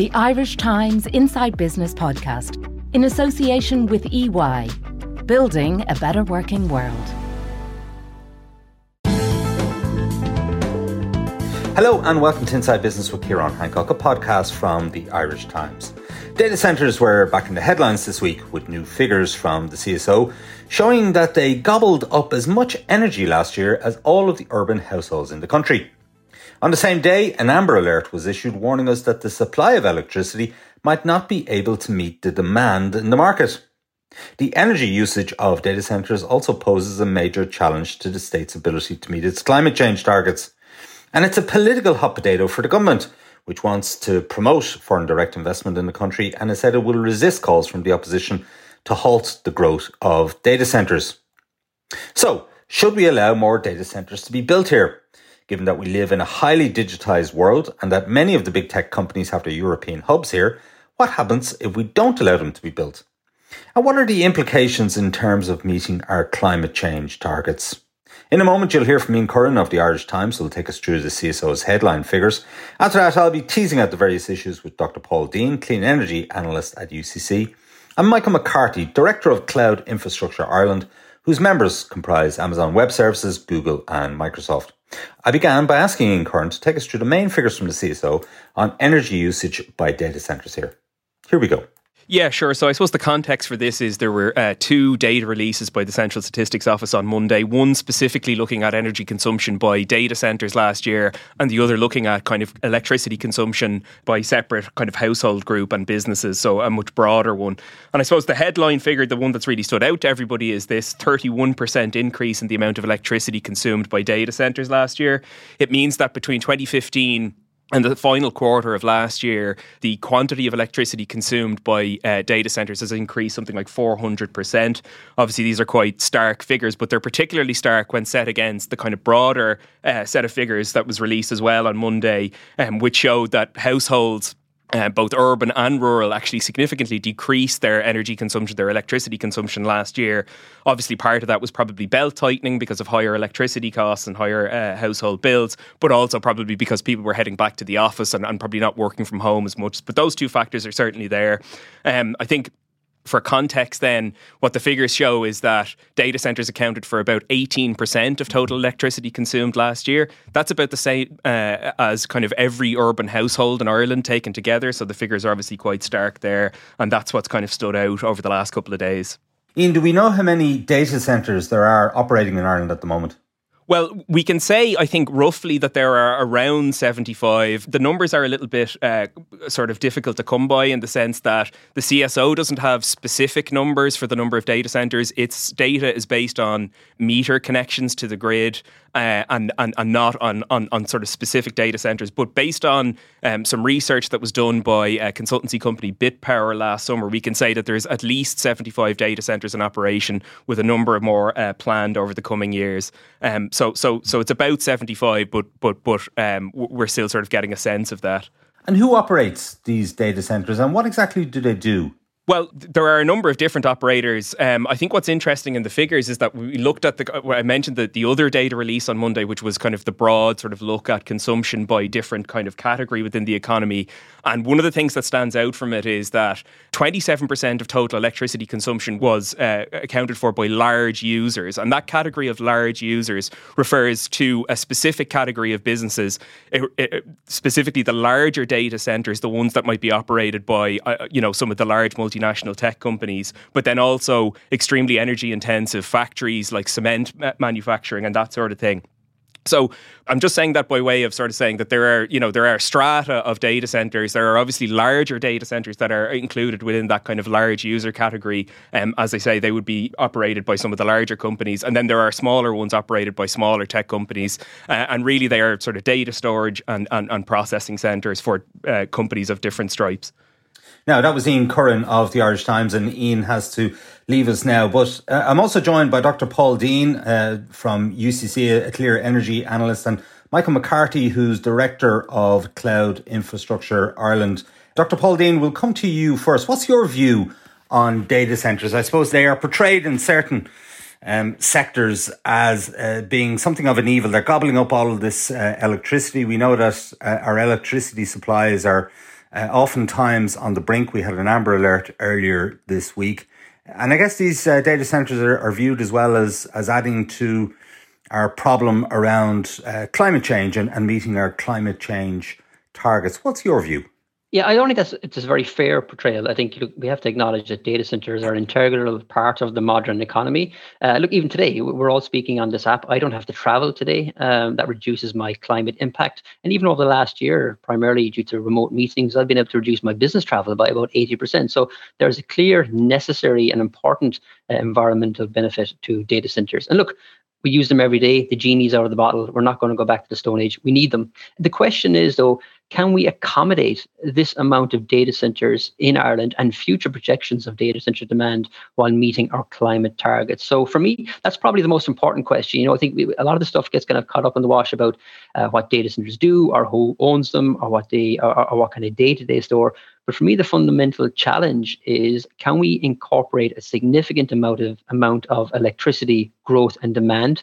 the Irish Times Inside Business podcast in association with EY, building a better working world. Hello and welcome to Inside Business with Ciaran Hancock, a podcast from the Irish Times. Data centres were back in the headlines this week with new figures from the CSO showing that they gobbled up as much energy last year as all of the urban households in the country. On the same day, an Amber Alert was issued warning us that the supply of electricity might not be able to meet the demand in the market. The energy usage of data centres also poses a major challenge to the state's ability to meet its climate change targets. And it's a political hot potato for the government, which wants to promote foreign direct investment in the country and has said it will resist calls from the opposition to halt the growth of data centres. So, should we allow more data centres to be built here? Given that we live in a highly digitized world and that many of the big tech companies have their European hubs here, what happens if we don't allow them to be built? And what are the implications in terms of meeting our climate change targets? In a moment, you'll hear from Ian Curran of the Irish Times, who will take us through the CSO's headline figures. After that, I'll be teasing out the various issues with Dr. Paul Deane, Clean Energy Analyst at UCC, and Michael McCarthy, Director of Cloud Infrastructure Ireland, whose members comprise Amazon Web Services, Google, and Microsoft. I began by asking Ian Curran to take us through the main figures from the CSO on energy usage by data centres here. Here we go. Yeah, sure. So I suppose the context for this is there were uh, two data releases by the Central Statistics Office on Monday. One specifically looking at energy consumption by data centres last year, and the other looking at kind of electricity consumption by separate kind of household group and businesses. So a much broader one. And I suppose the headline figure, the one that's really stood out to everybody, is this 31% increase in the amount of electricity consumed by data centres last year. It means that between 2015 and the final quarter of last year, the quantity of electricity consumed by uh, data centers has increased something like 400%. Obviously, these are quite stark figures, but they're particularly stark when set against the kind of broader uh, set of figures that was released as well on Monday, um, which showed that households uh, both urban and rural actually significantly decreased their energy consumption, their electricity consumption last year. Obviously, part of that was probably belt tightening because of higher electricity costs and higher uh, household bills, but also probably because people were heading back to the office and, and, probably not working from home as much. But those two factors are certainly there. Um, I think for context, then, what the figures show is that data centers accounted for about 18% of total electricity consumed last year. That's about the same uh, as kind of every urban household in Ireland taken together. So the figures are obviously quite stark there. And that's what's kind of stood out over the last couple of days. Ian, do we know how many data centers there are operating in Ireland at the moment? Well, we can say, I think, roughly that there are around 75. The numbers are a little bit uh, sort of difficult to come by in the sense that the CSO doesn't have specific numbers for the number of data centers. Its data is based on meter connections to the grid uh, and, and, and not on, on, on sort of specific data centers. But based on um, some research that was done by a consultancy company BitPower last summer, we can say that there's at least 75 data centers in operation with a number of more uh, planned over the coming years. Um, so so so it's about 75, but but but um, we're still sort of getting a sense of that. And who operates these data centers, and what exactly do they do? Well, there are a number of different operators. Um, I think what's interesting in the figures is that we looked at the. I mentioned the, the other data release on Monday, which was kind of the broad sort of look at consumption by different kind of category within the economy. And one of the things that stands out from it is that 27% of total electricity consumption was uh, accounted for by large users, and that category of large users refers to a specific category of businesses, it, it, specifically the larger data centers, the ones that might be operated by uh, you know some of the large multi multinational tech companies, but then also extremely energy intensive factories like cement manufacturing and that sort of thing. So I'm just saying that by way of sort of saying that there are, you know, there are strata of data centers. There are obviously larger data centers that are included within that kind of large user category. Um, as I say, they would be operated by some of the larger companies, and then there are smaller ones operated by smaller tech companies. Uh, and really, they are sort of data storage and, and, and processing centers for uh, companies of different stripes. Now, that was Ian Curran of the Irish Times, and Ian has to leave us now. But uh, I'm also joined by Dr. Paul Deane uh, from UCC, a clear energy analyst, and Michael McCarthy, who's Director of Cloud Infrastructure Ireland. Dr. Paul Deane, we'll come to you first. What's your view on data centres? I suppose they are portrayed in certain um, sectors as uh, being something of an evil. They're gobbling up all of this uh, electricity. We know that uh, our electricity supplies are Uh, oftentimes on the brink, we had an amber alert earlier this week. And I guess these uh, data centers are, are, viewed as well as, as adding to our problem around uh, climate change and, and meeting our climate change targets. What's your view? Yeah, I don't think that's it's a very fair portrayal. I think we have to acknowledge that data centers are an integral part of the modern economy. Uh, look, even today, we're all speaking on this app. I don't have to travel today. Um, that reduces my climate impact. And even over the last year, primarily due to remote meetings, I've been able to reduce my business travel by about 80%. So there's a clear, necessary, and important uh, environmental benefit to data centers. And look, we use them every day. The genie's out of the bottle. We're not going to go back to the Stone Age. We need them. The question is, though, can we accommodate this amount of data centers in Ireland and future projections of data center demand while meeting our climate targets? So for me, that's probably the most important question. You know, I think we, a lot of the stuff gets kind of caught up in the wash about uh, what data centers do or who owns them or what they or, or what kind of data they store. But for me, the fundamental challenge is can we incorporate a significant amount of amount of electricity growth and demand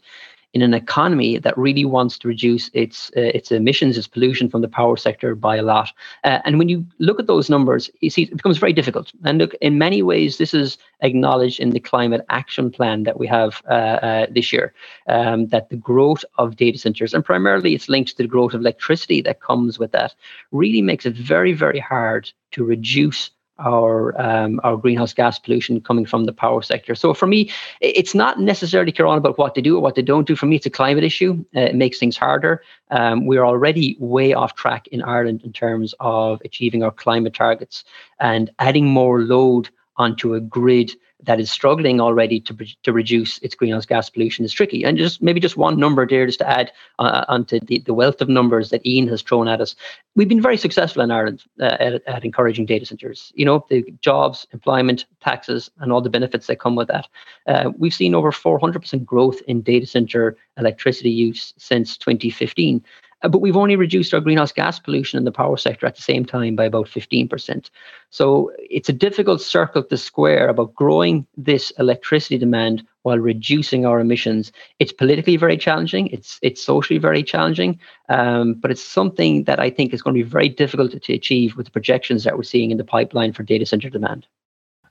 in an economy that really wants to reduce its uh, its emissions, its pollution from the power sector by a lot. Uh, and when you look at those numbers, you see it becomes very difficult. And look, in many ways, this is acknowledged in the climate action plan that we have uh, uh this year. Um, that the growth of data centers, and primarily it's linked to the growth of electricity that comes with that, really makes it very, very hard to reduce our um, our greenhouse gas pollution coming from the power sector. So for me, it's not necessarily Ciaran about what they do or what they don't do. For me, it's a climate issue. Uh, it makes things harder. Um, we're already way off track in Ireland in terms of achieving our climate targets and adding more load onto a grid that is struggling already to, to reduce its greenhouse gas pollution is tricky. And just maybe just one number there, just to add uh, onto the, the wealth of numbers that Ian has thrown at us. We've been very successful in Ireland uh, at, at encouraging data centres. You know, the jobs, employment, taxes, and all the benefits that come with that. Uh, we've seen over 400% growth in data centre electricity use since 2015. Uh, but we've only reduced our greenhouse gas pollution in the power sector at the same time by about 15%. So it's a difficult circle to square about growing this electricity demand while reducing our emissions. It's politically very challenging. It's it's socially very challenging, um, but it's something that I think is going to be very difficult to achieve with the projections that we're seeing in the pipeline for data center demand.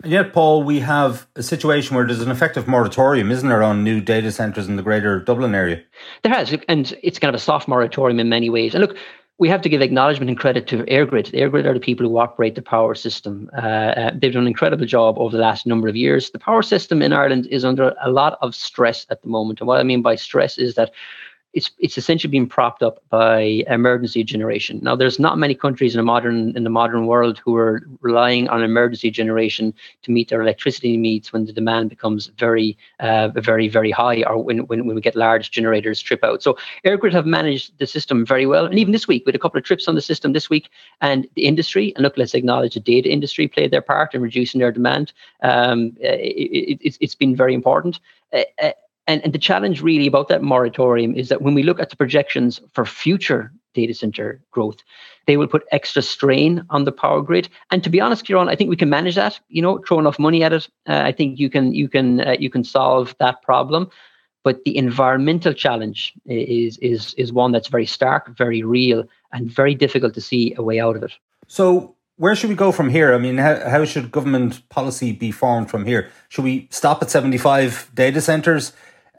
And yet, Paul, we have a situation where there's an effective moratorium, isn't there, on new data centres in the greater Dublin area? There has, and it's kind of a soft moratorium in many ways. And look, we have to give acknowledgement and credit to EirGrid. EirGrid are the people who operate the power system. Uh, uh, they've done an incredible job over the last number of years. The power system in Ireland is under a lot of stress at the moment. And what I mean by stress is that it's it's essentially being propped up by emergency generation. Now, there's not many countries in the modern in the modern world who are relying on emergency generation to meet their electricity needs when the demand becomes very, uh, very, very high, or when, when when we get large generators trip out. So, EirGrid have managed the system very well, and even this week, we had a couple of trips on the system this week, and the industry. And look, let's acknowledge the data industry played their part in reducing their demand. Um, it, it, it's been very important. Uh, uh and, and the challenge really about that moratorium is that when we look at the projections for future data center growth, they will put extra strain on the power grid. And to be honest, Ciaran, I think we can manage that. You know, throw enough money at it. Uh, I think you can you can uh, you can solve that problem. But the environmental challenge is is is one that's very stark, very real, and very difficult to see a way out of it. So where should we go from here? I mean, how, how should government policy be formed from here? Should we stop at 75 data centers?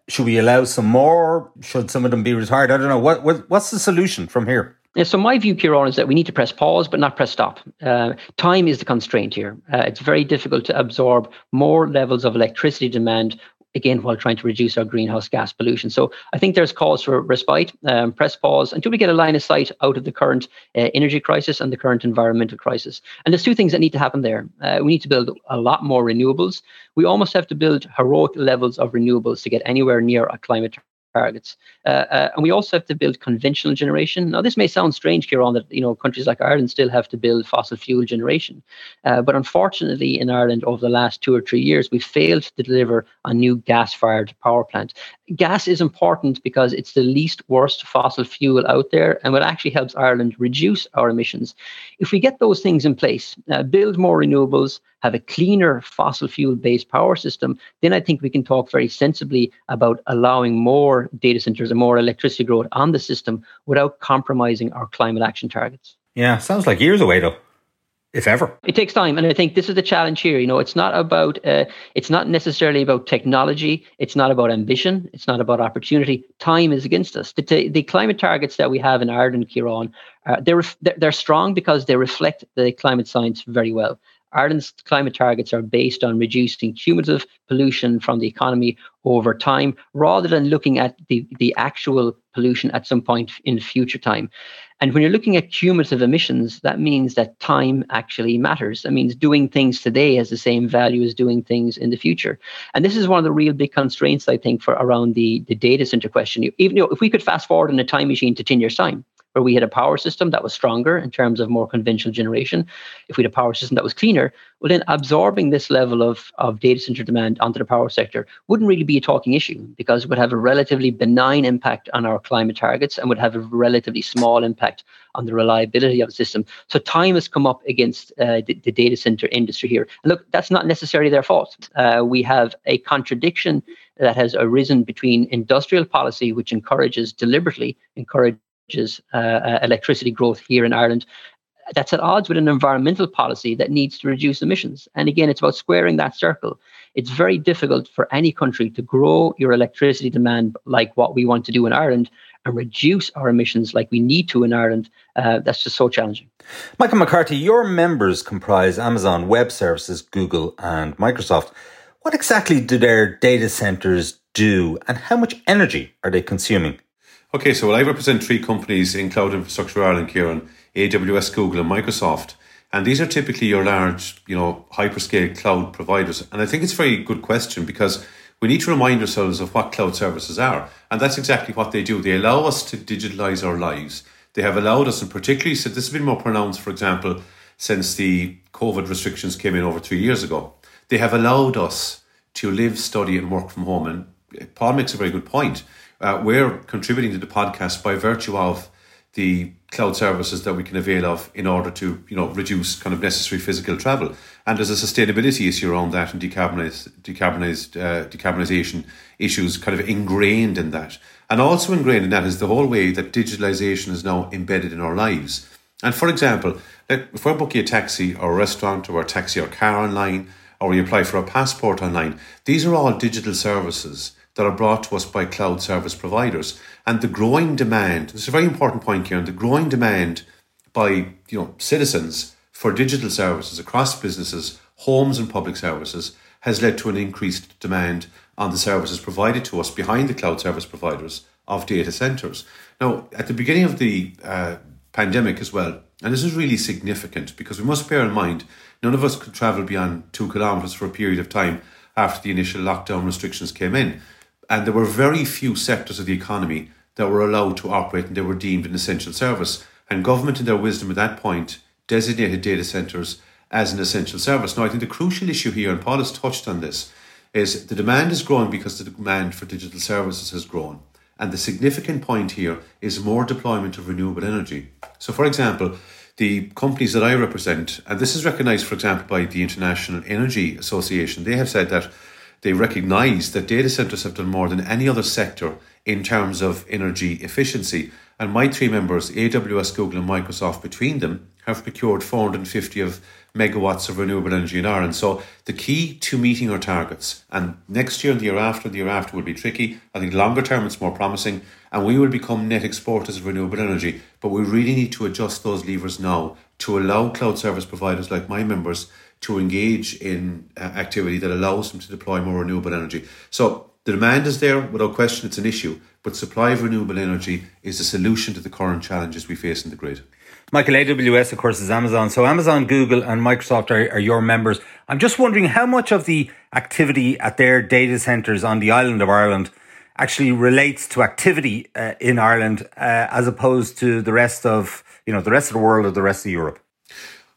Should we allow some more? Should some of them be retired? I don't know. What, what what's the solution from here? Yeah, so my view, Ciaran, is that we need to press pause, but not press stop. Uh, time is the constraint here. Uh, it's very difficult to absorb more levels of electricity demand again while trying to reduce our greenhouse gas pollution. So I think there's cause for respite, um, press pause until we get a line of sight out of the current uh, energy crisis and the current environmental crisis. And there's two things that need to happen there. Uh, we need to build a lot more renewables. We almost have to build heroic levels of renewables to get anywhere near a climate targets. Uh, uh, and we also have to build conventional generation. Now, this may sound strange, Ciaran, that you know countries like Ireland still have to build fossil fuel generation, uh, but unfortunately, in Ireland over the last two or three years, we've failed to deliver a new gas-fired power plant. Gas is important because it's the least worst fossil fuel out there, and it actually helps Ireland reduce our emissions. If we get those things in place, uh, build more renewables, have a cleaner fossil fuel based power system, then I think we can talk very sensibly about allowing more data centers and more electricity growth on the system without compromising our climate action targets. Yeah, sounds like years away though. if ever. It takes time, and I think this is the challenge here. You know, it's not about uh, it's not necessarily about technology. It's not about ambition. It's not about opportunity. Time is against us. The, the climate targets that we have in Ireland, Ciaran, uh, they're they're strong because they reflect the climate science very well. Ireland's climate targets are based on reducing cumulative pollution from the economy over time rather than looking at the, the actual pollution at some point in future time. And when you're looking at cumulative emissions, that means that time actually matters. That means doing things today has the same value as doing things in the future. And this is one of the real big constraints, I think, for around the, the data center question. Even you know, if we could fast forward in a time machine to 10 years' time, where we had a power system that was stronger in terms of more conventional generation, if we had a power system that was cleaner, well, then absorbing this level of, of data center demand onto the power sector wouldn't really be a talking issue because it would have a relatively benign impact on our climate targets and would have a relatively small impact on the reliability of the system. So time has come up against uh, the, the, data center industry here. And look, that's not necessarily their fault. Uh, we have a contradiction that has arisen between industrial policy, which encourages deliberately encourage uh, uh, electricity growth here in Ireland. That's at odds with an environmental policy that needs to reduce emissions. And again, it's about squaring that circle. It's very difficult for any country to grow your electricity demand like what we want to do in Ireland and reduce our emissions like we need to in Ireland. Uh, that's just so challenging. Michael McCarthy, your members comprise Amazon Web Services, Google, and Microsoft. What exactly do their data centers do, and how much energy are they consuming? Okay, so well, I represent three companies in cloud infrastructure Ireland, Ciaran, AWS, Google, and Microsoft. And these are typically your large, you know, hyperscale cloud providers. And I think it's a very good question because we need to remind ourselves of what cloud services are. And that's exactly what they do. They allow us to digitalize our lives. They have allowed us, and particularly, so this has been more pronounced, for example, since the COVID restrictions came in over three years ago. They have allowed us to live, study, and work from home. And Paul makes a very good point uh, we're contributing to the podcast by virtue of the cloud services that we can avail of in order to you know reduce kind of necessary physical travel. And there's a sustainability issue around that and decarbonize decarbonized uh, decarbonization issues kind of ingrained in that. And also ingrained in that is the whole way that digitalization is now embedded in our lives. And for example if we're booking a taxi or a restaurant or a taxi or car online or we apply for a passport online these are all digital services that are brought to us by cloud service providers. And the growing demand, this is a very important point here, and the growing demand by you know citizens for digital services across businesses, homes and public services has led to an increased demand on the services provided to us behind the cloud service providers of data centers. Now, at the beginning of the uh, pandemic as well, and this is really significant because we must bear in mind none of us could travel beyond two kilometres for a period of time after the initial lockdown restrictions came in. And there were very few sectors of the economy that were allowed to operate and they were deemed an essential service. And government, in their wisdom at that point, designated data centres as an essential service. Now, I think the crucial issue here, and Paul has touched on this, is the demand is growing because the demand for digital services has grown. And the significant point here is more deployment of renewable energy. So, for example, the companies that I represent, and this is recognised, for example, by the International Energy Association, they have said that they recognise that data centres have done more than any other sector in terms of energy efficiency. And my three members, AWS, Google, and Microsoft, between them, have procured 450 of megawatts of renewable energy in Ireland. So the key to meeting our targets, and next year and the year after, the year after will be tricky. I think longer term it's more promising, and we will become net exporters of renewable energy. But we really need to adjust those levers now to allow cloud service providers like my members to engage in uh, activity that allows them to deploy more renewable energy. So the demand is there, without question, it's an issue, but supply of renewable energy is the solution to the current challenges we face in the grid. Michael, AWS, of course, is Amazon. So Amazon, Google, and Microsoft are, are your members. I'm just wondering how much of the activity at their data centers on the island of Ireland actually relates to activity uh, in Ireland uh, as opposed to the rest of, you know, the rest of the world or the rest of Europe.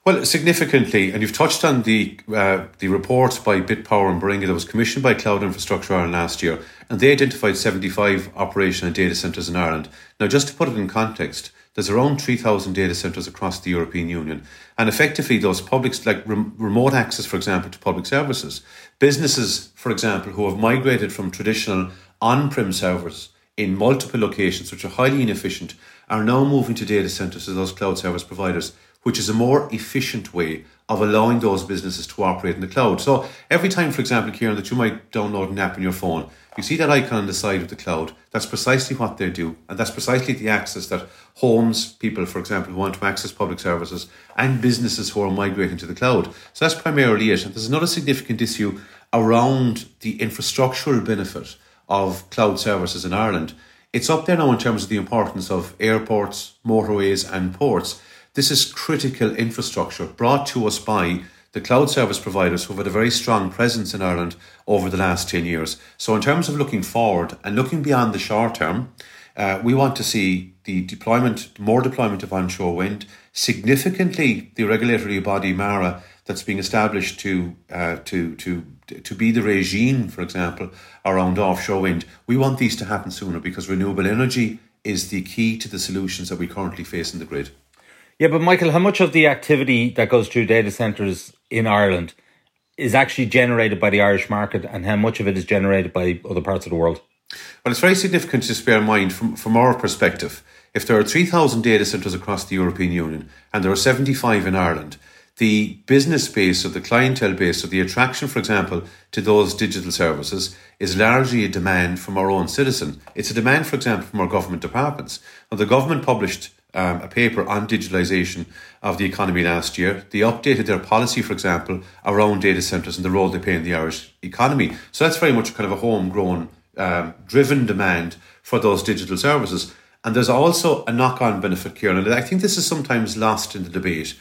Well, significantly, and you've touched on the uh, the reports by BitPower and Baringa that was commissioned by Cloud Infrastructure Ireland last year, and they identified 75 operational data centres in Ireland. Now, just to put it in context, there's around 3,000 data centres across the European Union, and effectively those publics, like rem- remote access, for example, to public services, businesses, for example, who have migrated from traditional on-prem servers in multiple locations, which are highly inefficient, are now moving to data centres as those cloud service providers which is a more efficient way of allowing those businesses to operate in the cloud. So every time, for example, Ciaran, that you might download an app on your phone, you see that icon on the side of the cloud. That's precisely what they do. And that's precisely the access that homes, people, for example, who want to access public services, and businesses who are migrating to the cloud. So that's primarily it. And there's another significant issue around the infrastructural benefit of cloud services in Ireland. It's up there now in terms of the importance of airports, motorways, and ports. This is critical infrastructure brought to us by the cloud service providers who've had a very strong presence in Ireland over the last 10 years. So, in terms of looking forward and looking beyond the short term, uh, we want to see the deployment, more deployment of onshore wind, significantly the regulatory body MARA that's being established to uh, to to to be the regime, for example, around offshore wind. We want these to happen sooner because renewable energy is the key to the solutions that we currently face in the grid. Yeah, but Michael, how much of the activity that goes through data centers in Ireland is actually generated by the Irish market, and how much of it is generated by other parts of the world? Well, it's very significant to bear in mind from, from our perspective. If there are 3,000 data centres across the European Union and there are 75 in Ireland, the business base or the clientele base or the attraction, for example, to those digital services is largely a demand from our own citizen. It's a demand, for example, from our government departments. Now, the government published um, a paper on digitalisation of the economy last year. They updated their policy, for example, around data centres and the role they play in the Irish economy. So that's very much kind of a homegrown, um, driven demand for those digital services. And there's also a knock on benefit, Ciaran, and I think this is sometimes lost in the debate.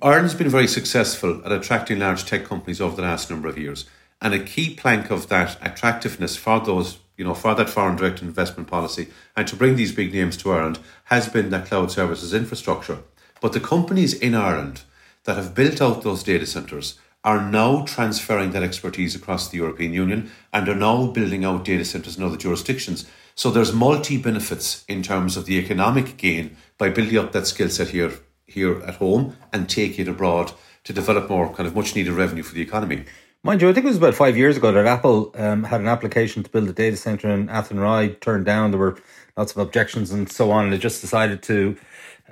Ireland's been very successful at attracting large tech companies over the last number of years. And a key plank of that attractiveness for those you know, for that foreign direct investment policy and to bring these big names to Ireland has been that cloud services infrastructure. But the companies in Ireland that have built out those data centres are now transferring that expertise across the European Union and are now building out data centres in other jurisdictions. So there's multi benefits in terms of the economic gain by building up that skill set here here at home and take it abroad to develop more kind of much needed revenue for the economy. Mind you, I think it was about five years ago that Apple um, had an application to build a data center in Athenry turned down. There were lots of objections and so on. And they just decided to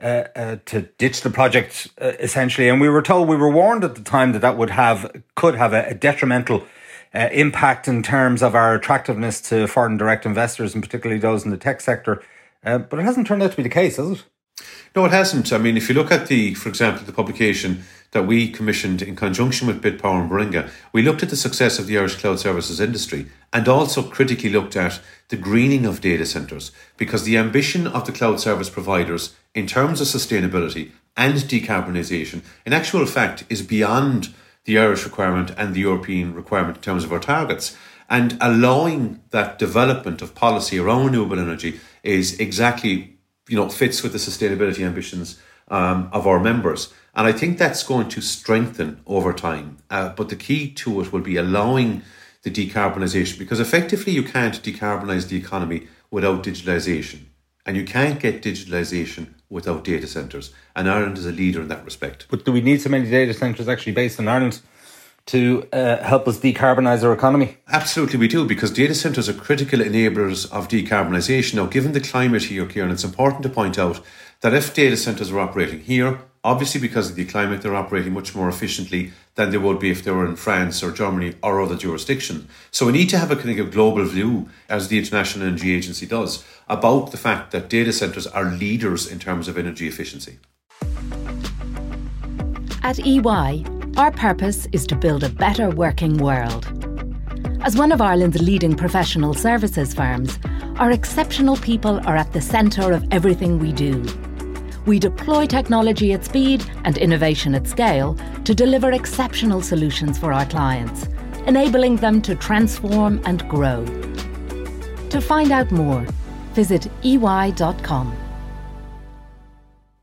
uh, uh, to ditch the project uh, essentially. And we were told, we were warned at the time that that would have could have a, a detrimental uh, impact in terms of our attractiveness to foreign direct investors, and particularly those in the tech sector. Uh, but it hasn't turned out to be the case, has it? No, it hasn't. I mean, if you look at the, for example, the publication that we commissioned in conjunction with BitPower and Baringa, we looked at the success of the Irish cloud services industry and also critically looked at the greening of data centres because the ambition of the cloud service providers in terms of sustainability and decarbonisation, in actual fact, is beyond the Irish requirement and the European requirement in terms of our targets. And allowing that development of policy around renewable energy is exactly you know, fits with the sustainability ambitions um, of our members. And I think that's going to strengthen over time. Uh, but the key to it will be allowing the decarbonisation because effectively you can't decarbonise the economy without digitalisation. And you can't get digitalisation without data centres. And Ireland is a leader in that respect. But do we need so many data centres actually based in Ireland? To uh, help us decarbonise our economy? Absolutely, we do, because data centres are critical enablers of decarbonisation. Now, given the climate here, Ciaran, it's important to point out that if data centres are operating here, obviously because of the climate, they're operating much more efficiently than they would be if they were in France or Germany or other jurisdictions. So we need to have a kind of global view, as the International Energy Agency does, about the fact that data centres are leaders in terms of energy efficiency. At EY, our purpose is to build a better working world. As one of Ireland's leading professional services firms, our exceptional people are at the centre of everything we do. We deploy technology at speed and innovation at scale to deliver exceptional solutions for our clients, enabling them to transform and grow. To find out more, visit ey.com.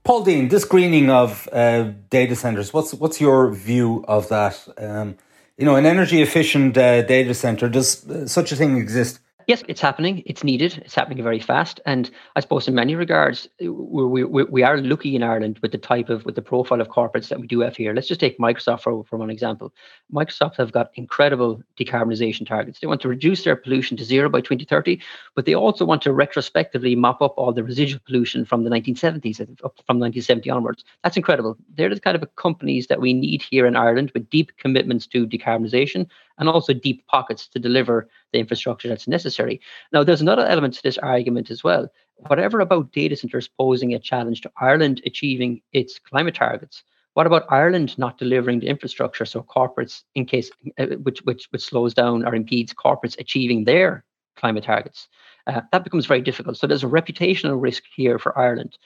Paul Deane, this greening of uh, data centers, what's what's your view of that? Um, you know, an energy efficient uh, data center, does uh, such a thing exist Yes, it's happening. It's needed. It's happening very fast. And I suppose in many regards, we, we, we are lucky in Ireland with the type of, with the profile of corporates that we do have here. Let's just take Microsoft for, for one example. Microsoft have got incredible decarbonization targets. They want to reduce their pollution to zero by 2030, but they also want to retrospectively mop up all the residual pollution from the 1970s, up from 1970 onwards. That's incredible. They're the kind of companies that we need here in Ireland with deep commitments to decarbonization and also deep pockets to deliver the infrastructure that's necessary. Now, there's another element to this argument as well. Whatever about data centers posing a challenge to Ireland achieving its climate targets, what about Ireland not delivering the infrastructure so corporates, in case uh, which which which slows down or impedes corporates achieving their climate targets? Uh, that becomes very difficult. So there's a reputational risk here for Ireland.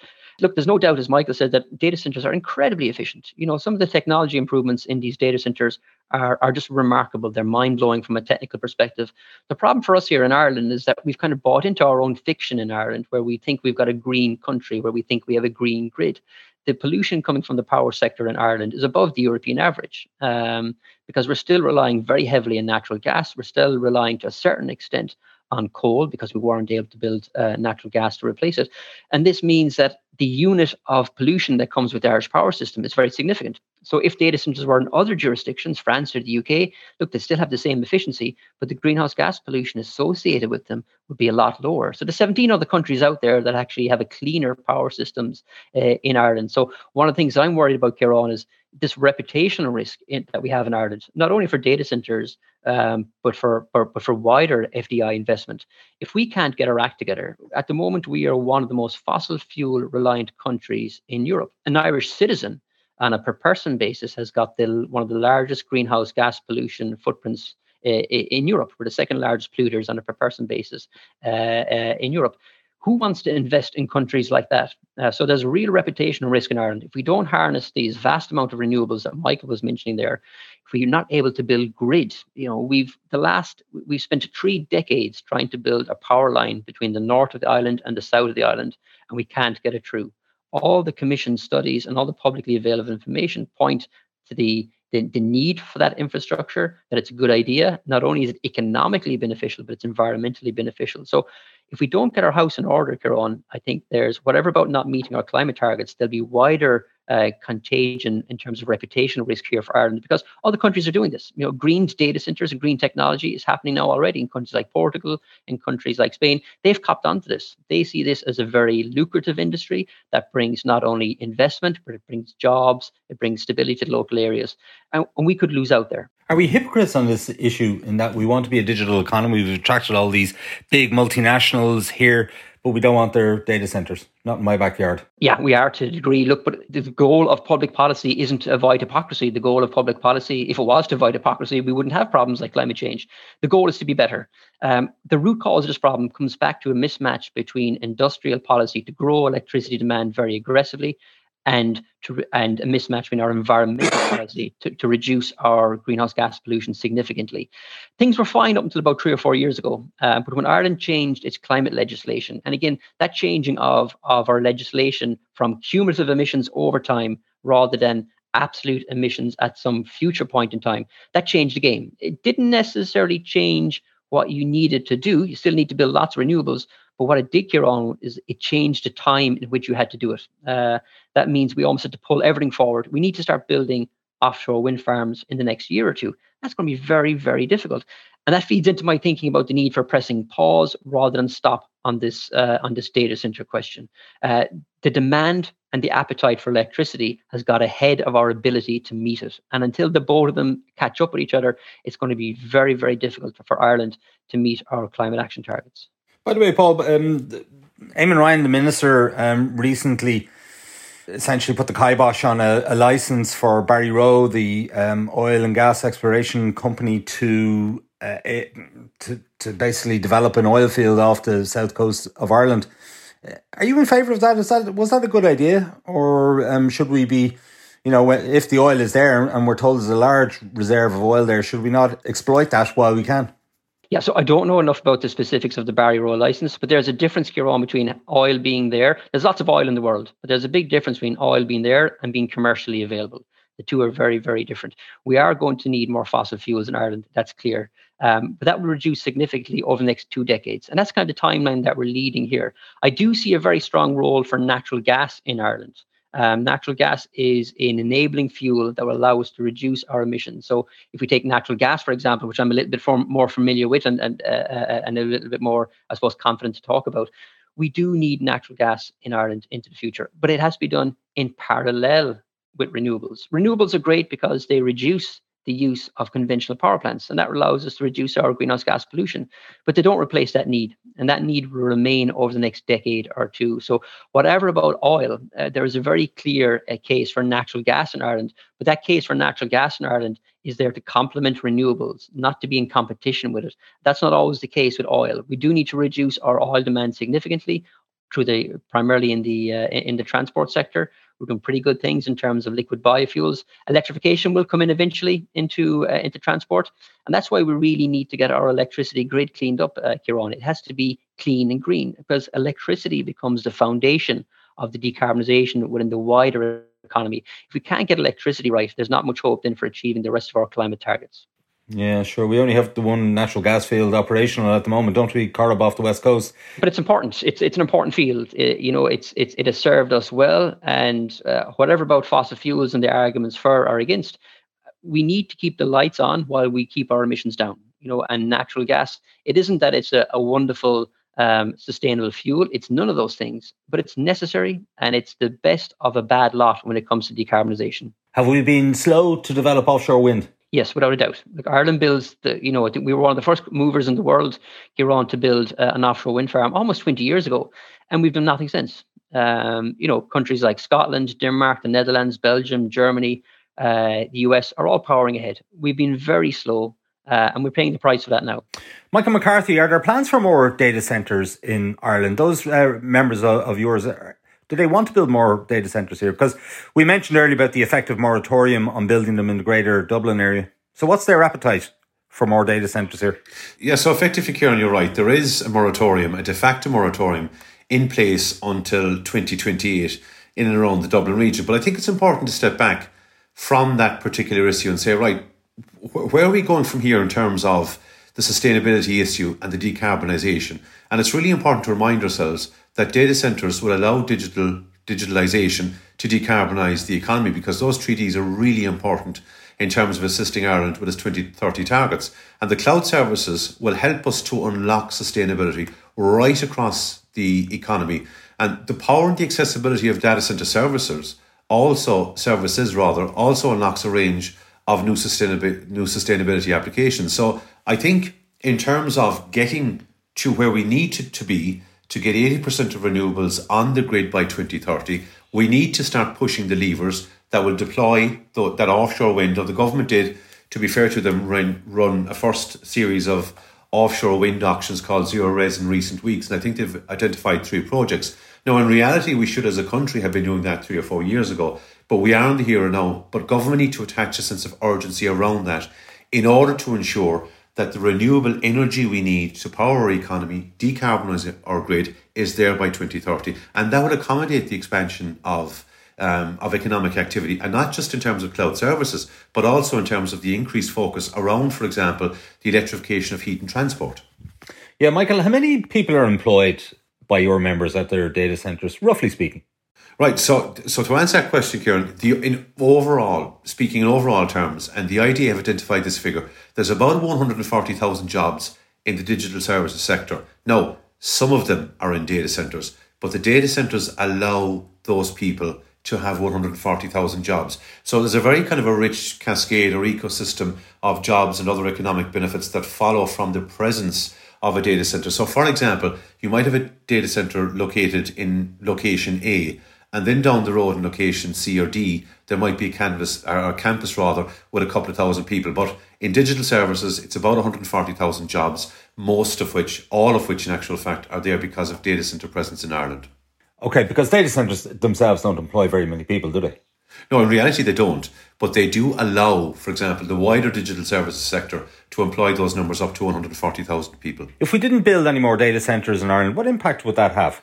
Look, there's no doubt, as Michael said, that data centers are incredibly efficient. You know, some of the technology improvements in these data centers are, are just remarkable. They're mind blowing from a technical perspective. The problem for us here in Ireland is that we've kind of bought into our own fiction in Ireland, where we think we've got a green country, where we think we have a green grid. The pollution coming from the power sector in Ireland is above the European average um, because we're still relying very heavily on natural gas. We're still relying to a certain extent on coal because we weren't able to build uh, natural gas to replace it. And this means that the unit of pollution that comes with the Irish power system is very significant. So if data centers were in other jurisdictions, France or the UK, look, they still have the same efficiency, but the greenhouse gas pollution associated with them would be a lot lower. So the 17 other countries out there that actually have a cleaner power systems uh, in Ireland. So one of the things I'm worried about, Ciaran, is this reputational risk in, that we have in Ireland, not only for data centers, um, but for, for but for wider FDI investment. If we can't get our act together, at the moment we are one of the most fossil fuel reliant countries in Europe. An Irish citizen on a per person basis has got the one of the largest greenhouse gas pollution footprints uh, in Europe. We're the second largest polluters on a per person basis uh, uh, in Europe who wants to invest in countries like that? Uh, so there's a real reputational risk in Ireland. If we don't harness these vast amount of renewables that Michael was mentioning there, if we're not able to build grid, you know, we've the last we've spent three decades trying to build a power line between the north of the island and the south of the island, and we can't get it through. All the commission studies and all the publicly available information point to the the, the need for that infrastructure, that it's a good idea. Not only is it economically beneficial, but it's environmentally beneficial. So if we don't get our house in order, Ciaran, I think there's whatever about not meeting our climate targets, there'll be wider uh, contagion in terms of reputational risk here for Ireland because other countries are doing this. You know, green data centers and green technology is happening now already in countries like Portugal, in countries like Spain. They've copped onto this. They see this as a very lucrative industry that brings not only investment, but it brings jobs, it brings stability to local areas. And, and we could lose out there. Are we hypocrites on this issue in that we want to be a digital economy? We've attracted all these big multinationals here but we don't want their data centers. Not in my backyard. Yeah, we are to a degree. Look, but the goal of public policy isn't to avoid hypocrisy. The goal of public policy, if it was to avoid hypocrisy, we wouldn't have problems like climate change. The goal is to be better. Um, the root cause of this problem comes back to a mismatch between industrial policy to grow electricity demand very aggressively and to and a mismatch between our environmental policy to, to reduce our greenhouse gas pollution significantly. Things were fine up until about three or four years ago, uh, but when Ireland changed its climate legislation, and again that changing of of our legislation from cumulative emissions over time rather than absolute emissions at some future point in time, that changed the game. It didn't necessarily change what you needed to do. You still need to build lots of renewables, but what it did, Ciaran, is it changed the time in which you had to do it. Uh, that means we almost had to pull everything forward. We need to start building offshore wind farms in the next year or two. That's going to be very, very difficult. And that feeds into my thinking about the need for pressing pause rather than stop on this uh, on this data center question. Uh, the demand and the appetite for electricity has got ahead of our ability to meet it. And until the both of them catch up with each other, it's going to be very, very difficult for Ireland to meet our climate action targets. By the way, Paul, um, Eamon Ryan, the minister, um, recently essentially put the kibosh on a, a license for Barryroe, the um, oil and gas exploration company, to, uh, to to basically develop an oil field off the south coast of Ireland. Uh, are you in favour of that? Is that was that a good idea, or um, should we be? You know, if the oil is there and we're told there's a large reserve of oil there, should we not exploit that while we can? Yeah, so I don't know enough about the specifics of the Barryroe license, but there's a difference, Ciaran, between oil being there. There's lots of oil in the world, but there's a big difference between oil being there and being commercially available. The two are very, very different. We are going to need more fossil fuels in Ireland. That's clear. Um, but that will reduce significantly over the next two decades. And that's kind of the timeline that we're leading here. I do see a very strong role for natural gas in Ireland. Um, natural gas is an enabling fuel that will allow us to reduce our emissions. So, if we take natural gas, for example, which I'm a little bit more familiar with and and, uh, uh, and a little bit more, I suppose, confident to talk about, we do need natural gas in Ireland into the future, but it has to be done in parallel with renewables. Renewables are great because they reduce the use of conventional power plants, and that allows us to reduce our greenhouse gas pollution. But they don't replace that need, and that need will remain over the next decade or two. So, whatever about oil, uh, there is a very clear uh, case for natural gas in Ireland, but that case for natural gas in Ireland is there to complement renewables, not to be in competition with it. That's not always the case with oil. We do need to reduce our oil demand significantly through the primarily in the uh, in the transport sector we're doing pretty good things in terms of liquid biofuels. Electrification will come in eventually into uh, into transport, and that's why we really need to get our electricity grid cleaned up, uh, Ciaran. It has to be clean and green because electricity becomes the foundation of the decarbonisation within the wider economy. If we can't get electricity right, there's not much hope then for achieving the rest of our climate targets. Yeah, sure. We only have the one natural gas field operational at the moment, don't we? Corrib off the west coast. But it's important. It's it's an important field. It, you know, it's it's it has served us well. And uh, whatever about fossil fuels and the arguments for or against, we need to keep the lights on while we keep our emissions down. You know, and natural gas. It isn't that it's a, a wonderful um, sustainable fuel. It's none of those things, but it's necessary and it's the best of a bad lot when it comes to decarbonisation. Have we been slow to develop offshore wind? Yes, without a doubt. Like Ireland builds the, you know, I think we were one of the first movers in the world here on to build uh, an offshore wind farm almost 20 years ago, and we've done nothing since. Um, you know, countries like Scotland, Denmark, the Netherlands, Belgium, Germany, uh, the US are all powering ahead. We've been very slow, uh, and we're paying the price for that now. Michael McCarthy, are there plans for more data centres in Ireland? Those uh, members of, of yours, do they want to build more data centres here? Because we mentioned earlier about the effective moratorium on building them in the greater Dublin area. So what's their appetite for more data centres here? Yeah, so effectively, Ciaran, you're right. There is a moratorium, a de facto moratorium in place until 2028 in and around the Dublin region. But I think it's important to step back from that particular issue and say, right, where are we going from here in terms of the sustainability issue and the decarbonisation? And it's really important to remind ourselves that data centres will allow digital digitalisation to decarbonise the economy because those treaties are really important in terms of assisting Ireland with its 2030 targets. And the cloud services will help us to unlock sustainability right across the economy. And the power and the accessibility of data center services also services rather also unlocks a range of new sustainability new sustainability applications. So I think in terms of getting to where we need to, to be to get 80% of renewables on the grid by 2030, we need to start pushing the levers that will deploy the, that offshore wind. Or the government did, to be fair to them, run, run a first series of offshore wind auctions called ORESS in recent weeks. And I think they've identified three projects. Now, in reality, we should as a country have been doing that three or four years ago, but we are in the here and now. But government need to attach a sense of urgency around that in order to ensure that the renewable energy we need to power our economy, decarbonise our grid, is there by 2030. And that would accommodate the expansion of um, of economic activity, and not just in terms of cloud services, but also in terms of the increased focus around, for example, the electrification of heat and transport. Yeah, Michael, how many people are employed by your members at their data centres, roughly speaking? Right. So, so to answer that question, Ciaran, the in overall, speaking in overall terms, and the IDA have identified this figure, there's about 140,000 jobs in the digital services sector. Now, some of them are in data centres, but the data centres allow those people to have 140,000 jobs. So there's a very kind of a rich cascade or ecosystem of jobs and other economic benefits that follow from the presence of a data center. So for example, you might have a data center located in location A and then down the road in location C or D, there might be a canvas or a campus rather with a couple of thousand people. But in digital services, it's about 140,000 jobs, most of which, all of which in actual fact, are there because of data center presence in Ireland. Okay, because data centers themselves don't employ very many people, do they? No, in reality they don't. But they do allow, for example, the wider digital services sector to employ those numbers up to 140,000 people. If we didn't build any more data centres in Ireland, what impact would that have?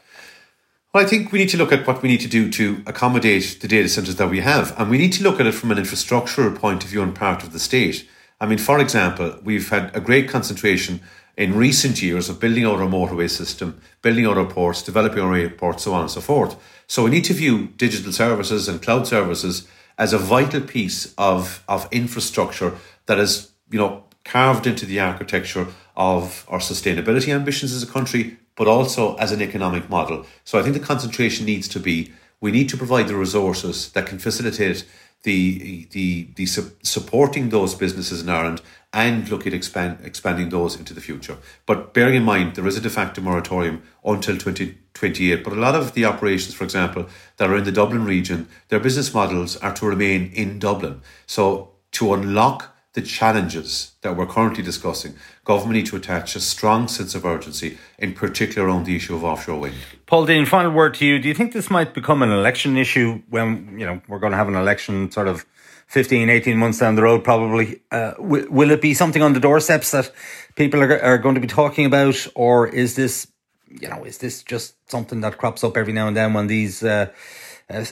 Well, I think we need to look at what we need to do to accommodate the data centres that we have. And we need to look at it from an infrastructural point of view and part of the state. I mean, for example, we've had a great concentration in recent years of building out our motorway system, building out our ports, developing our airports, so on and so forth. So we need to view digital services and cloud services as a vital piece of, of infrastructure that is, you know, carved into the architecture of our sustainability ambitions as a country, but also as an economic model. So I think the concentration needs to be we need to provide the resources that can facilitate the the the su- supporting those businesses in Ireland and look at expand, expanding those into the future. But bearing in mind there is a de facto moratorium until 2028. But a lot of the operations, for example, that are in the Dublin region, their business models are to remain in Dublin. So to unlock the challenges that we're currently discussing, government need to attach a strong sense of urgency, in particular on the issue of offshore wind. Paul Deane, final word to you. Do you think this might become an election issue when, you know, we're going to have an election sort of 15, 18 months down the road, probably? Uh, w- will it be something on the doorsteps that people are, are going to be talking about? Or is this, you know, is this just something that crops up every now and then when these, uh,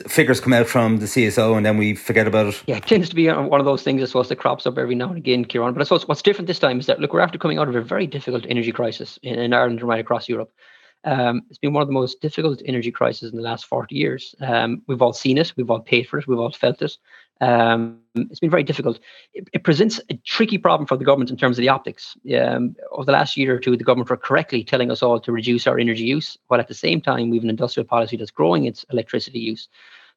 figures come out from the CSO and then we forget about it. Yeah, it tends to be uh, one of those things, I suppose, that crops up every now and again, Ciaran. But I suppose what's different this time is that, look, we're after coming out of a very difficult energy crisis in, in Ireland and right across Europe. Um, it's been one of the most difficult energy crises in the last 40 years. Um, we've all seen it, we've all paid for it, we've all felt it. Um, it's been very difficult. It, it, presents a tricky problem for the government in terms of the optics. Um, over the last year or two, the government were correctly telling us all to reduce our energy use, while at the same time, we have an industrial policy that's growing its electricity use.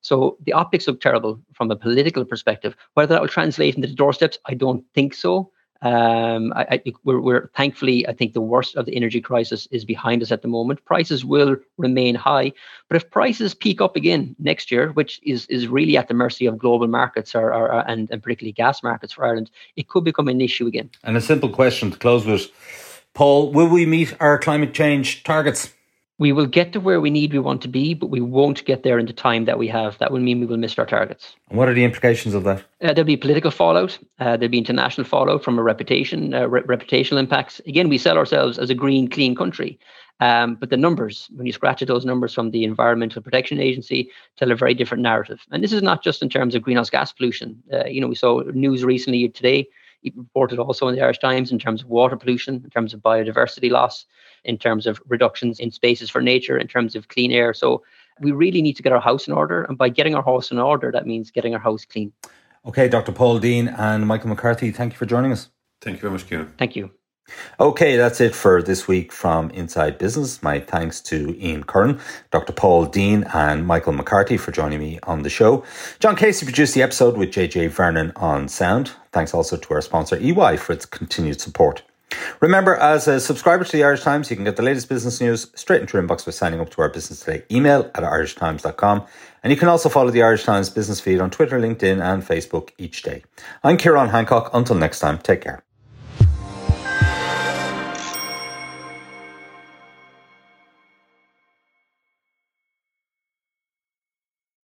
So the optics look terrible from a political perspective. Whether that will translate into the doorsteps, I don't think so. Um, I, I, we're, we're, thankfully, I think the worst of the energy crisis is behind us at the moment. Prices will remain high, but if prices peak up again next year, which is is really at the mercy of global markets or, or and, and particularly gas markets for Ireland, it could become an issue again. And a simple question to close with, Paul: Will we meet our climate change targets? We will get to where we need we want to be, but we won't get there in the time that we have. That will mean we will miss our targets. And what are the implications of that? Uh, there'll be political fallout. Uh, there'll be international fallout from a reputation, uh, re- reputational impacts. Again, we sell ourselves as a green, clean country. Um, but the numbers, when you scratch at those numbers from the Environmental Protection Agency, tell a very different narrative. And this is not just in terms of greenhouse gas pollution. Uh, you know, we saw news recently today reported also in the Irish Times in terms of water pollution, in terms of biodiversity loss, in terms of reductions in spaces for nature, in terms of clean air. So we really need to get our house in order. And by getting our house in order, that means getting our house clean. Okay, Dr. Paul Deane and Michael McCarthy, thank you for joining us. Thank you very much, Ciaran. Thank you. Okay, that's it for this week from Inside Business. My thanks to Ian Curran, Dr. Paul Deane, and Michael McCarthy for joining me on the show. John Casey produced the episode with JJ Vernon on sound. Thanks also to our sponsor EY for its continued support. Remember, as a subscriber to the Irish Times, you can get the latest business news straight into your inbox by signing up to our Business Today email at irishtimes.com. And you can also follow the Irish Times business feed on Twitter, LinkedIn, and Facebook each day. I'm Ciaran Hancock. Until next time, take care.